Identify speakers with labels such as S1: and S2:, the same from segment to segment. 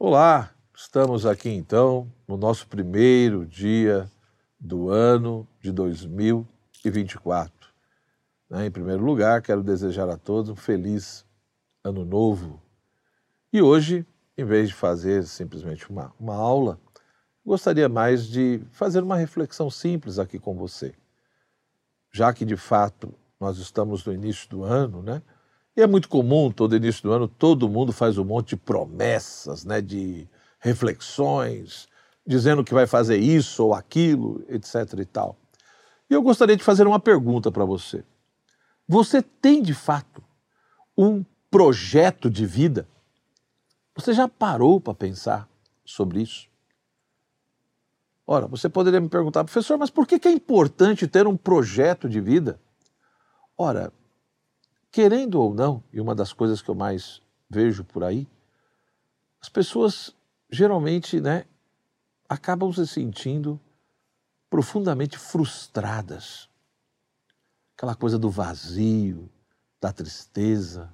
S1: Olá, estamos aqui então no nosso primeiro dia do ano de 2024. Né, em primeiro lugar, quero desejar a todos um feliz ano novo. E hoje, em vez de fazer simplesmente uma, uma aula, gostaria mais de fazer uma reflexão simples aqui com você. Já que de fato nós estamos no início do ano, né? E é muito comum, todo início do ano, todo mundo faz um monte de promessas, né, de reflexões, dizendo que vai fazer isso ou aquilo, etc e tal. E eu gostaria de fazer uma pergunta para você. Você tem de fato um projeto de vida? Você já parou para pensar sobre isso? Ora, você poderia me perguntar, professor, mas por que é importante ter um projeto de vida? Ora, querendo ou não, e uma das coisas que eu mais vejo por aí, as pessoas geralmente, né, acabam se sentindo profundamente frustradas. Aquela coisa do vazio, da tristeza,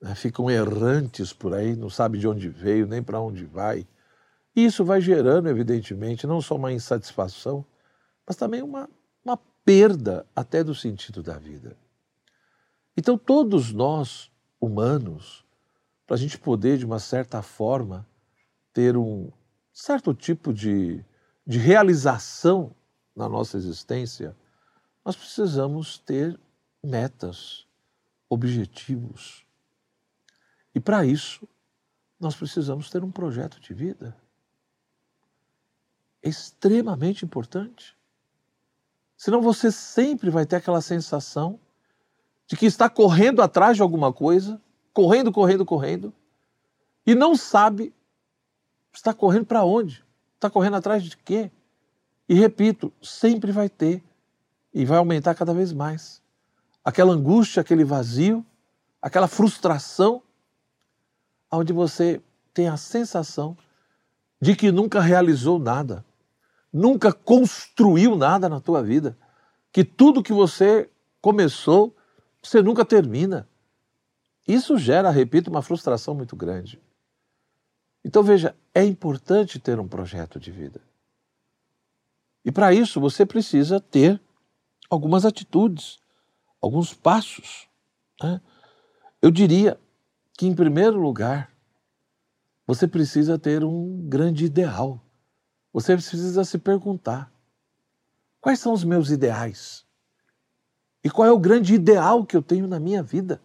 S1: né, ficam errantes por aí, não sabe de onde veio, nem para onde vai. E isso vai gerando, evidentemente, não só uma insatisfação, mas também uma, uma perda até do sentido da vida. Então, todos nós, humanos, para a gente poder, de uma certa forma, ter um certo tipo de, de realização na nossa existência, nós precisamos ter metas, objetivos. E para isso, nós precisamos ter um projeto de vida. É extremamente importante. Senão você sempre vai ter aquela sensação de que está correndo atrás de alguma coisa, correndo, correndo, correndo, e não sabe está correndo para onde? Está correndo atrás de quê? E repito, sempre vai ter e vai aumentar cada vez mais. Aquela angústia, aquele vazio, aquela frustração, onde você tem a sensação de que nunca realizou nada, nunca construiu nada na tua vida, que tudo que você começou você nunca termina. Isso gera, repito, uma frustração muito grande. Então veja, é importante ter um projeto de vida. E para isso você precisa ter algumas atitudes, alguns passos. Né? Eu diria que, em primeiro lugar, você precisa ter um grande ideal. Você precisa se perguntar: quais são os meus ideais? E qual é o grande ideal que eu tenho na minha vida?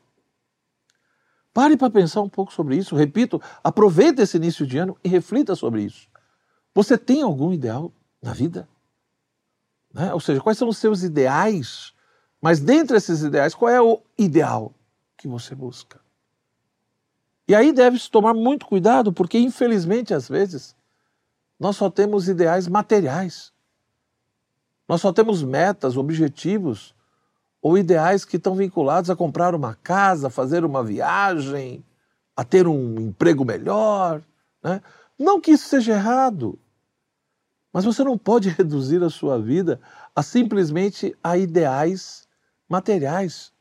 S1: Pare para pensar um pouco sobre isso. Repito, aproveite esse início de ano e reflita sobre isso. Você tem algum ideal na vida? Né? Ou seja, quais são os seus ideais? Mas dentre esses ideais, qual é o ideal que você busca? E aí deve-se tomar muito cuidado, porque infelizmente, às vezes, nós só temos ideais materiais. Nós só temos metas, objetivos ou ideais que estão vinculados a comprar uma casa, fazer uma viagem, a ter um emprego melhor. Né? Não que isso seja errado, mas você não pode reduzir a sua vida a simplesmente a ideais materiais,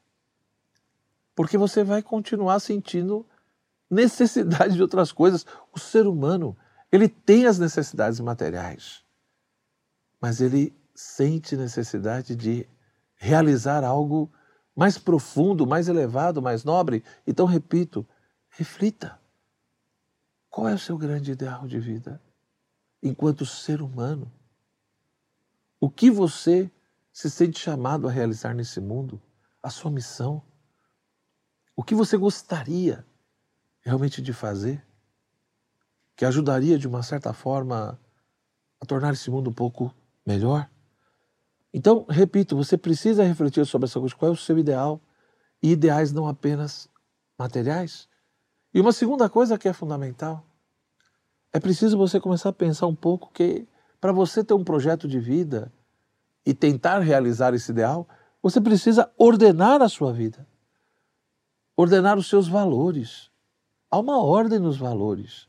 S1: porque você vai continuar sentindo necessidade de outras coisas. O ser humano, ele tem as necessidades materiais, mas ele sente necessidade de realizar algo mais profundo, mais elevado, mais nobre. Então, repito, reflita. Qual é o seu grande ideal de vida enquanto ser humano? O que você se sente chamado a realizar nesse mundo? A sua missão? O que você gostaria realmente de fazer? Que ajudaria de uma certa forma a tornar esse mundo um pouco melhor? Então, repito, você precisa refletir sobre essa coisa, qual é o seu ideal, e ideais não apenas materiais. E uma segunda coisa que é fundamental, é preciso você começar a pensar um pouco que para você ter um projeto de vida e tentar realizar esse ideal, você precisa ordenar a sua vida. Ordenar os seus valores. Há uma ordem nos valores.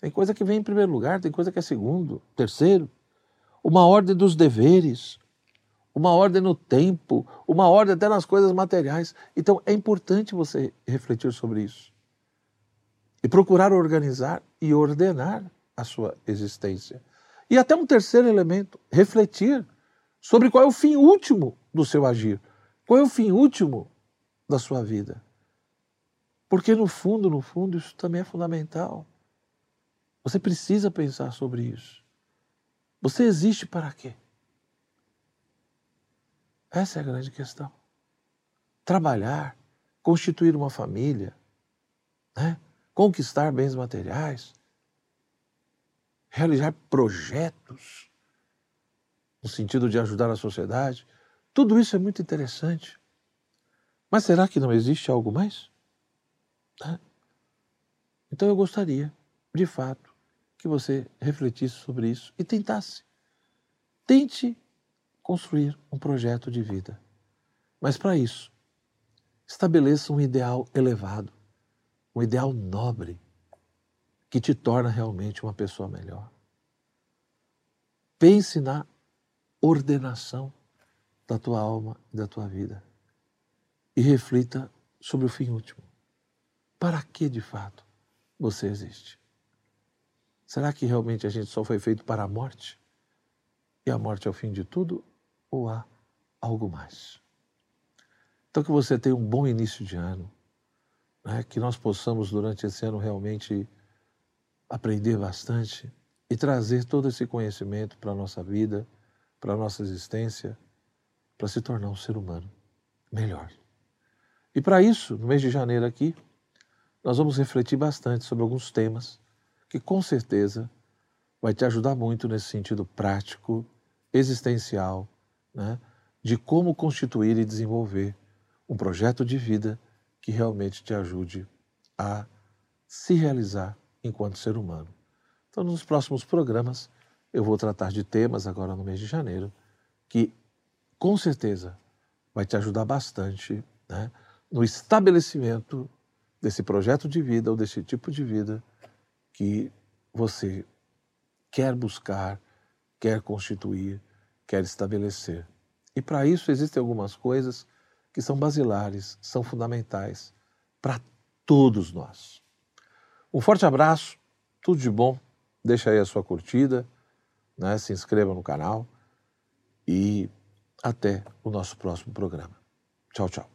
S1: Tem coisa que vem em primeiro lugar, tem coisa que é segundo, terceiro. Uma ordem dos deveres, uma ordem no tempo, uma ordem até nas coisas materiais. Então é importante você refletir sobre isso. e procurar organizar e ordenar a sua existência. E até um terceiro elemento, refletir sobre qual é o fim último do seu agir, qual é o fim último da sua vida. Porque no fundo, no fundo, isso também é fundamental. Você precisa pensar sobre isso. Você existe para quê? Essa é a grande questão. Trabalhar, constituir uma família, né? conquistar bens materiais, realizar projetos no sentido de ajudar a sociedade, tudo isso é muito interessante. Mas será que não existe algo mais? Então eu gostaria, de fato, que você refletisse sobre isso e tentasse. Tente construir um projeto de vida. Mas para isso, estabeleça um ideal elevado, um ideal nobre, que te torna realmente uma pessoa melhor. Pense na ordenação da tua alma e da tua vida e reflita sobre o fim último. Para que de fato você existe? Será que realmente a gente só foi feito para a morte? E a morte é o fim de tudo? Ou há algo mais? Então, que você tenha um bom início de ano, né? que nós possamos, durante esse ano, realmente aprender bastante e trazer todo esse conhecimento para a nossa vida, para a nossa existência, para se tornar um ser humano melhor. E para isso, no mês de janeiro aqui, nós vamos refletir bastante sobre alguns temas que com certeza vai te ajudar muito nesse sentido prático, existencial, né, de como constituir e desenvolver um projeto de vida que realmente te ajude a se realizar enquanto ser humano. Então, nos próximos programas, eu vou tratar de temas agora no mês de janeiro que com certeza vai te ajudar bastante né, no estabelecimento desse projeto de vida ou desse tipo de vida que você quer buscar, quer constituir, quer estabelecer. E para isso existem algumas coisas que são basilares, são fundamentais para todos nós. Um forte abraço, tudo de bom. Deixa aí a sua curtida, né? se inscreva no canal e até o nosso próximo programa. Tchau, tchau.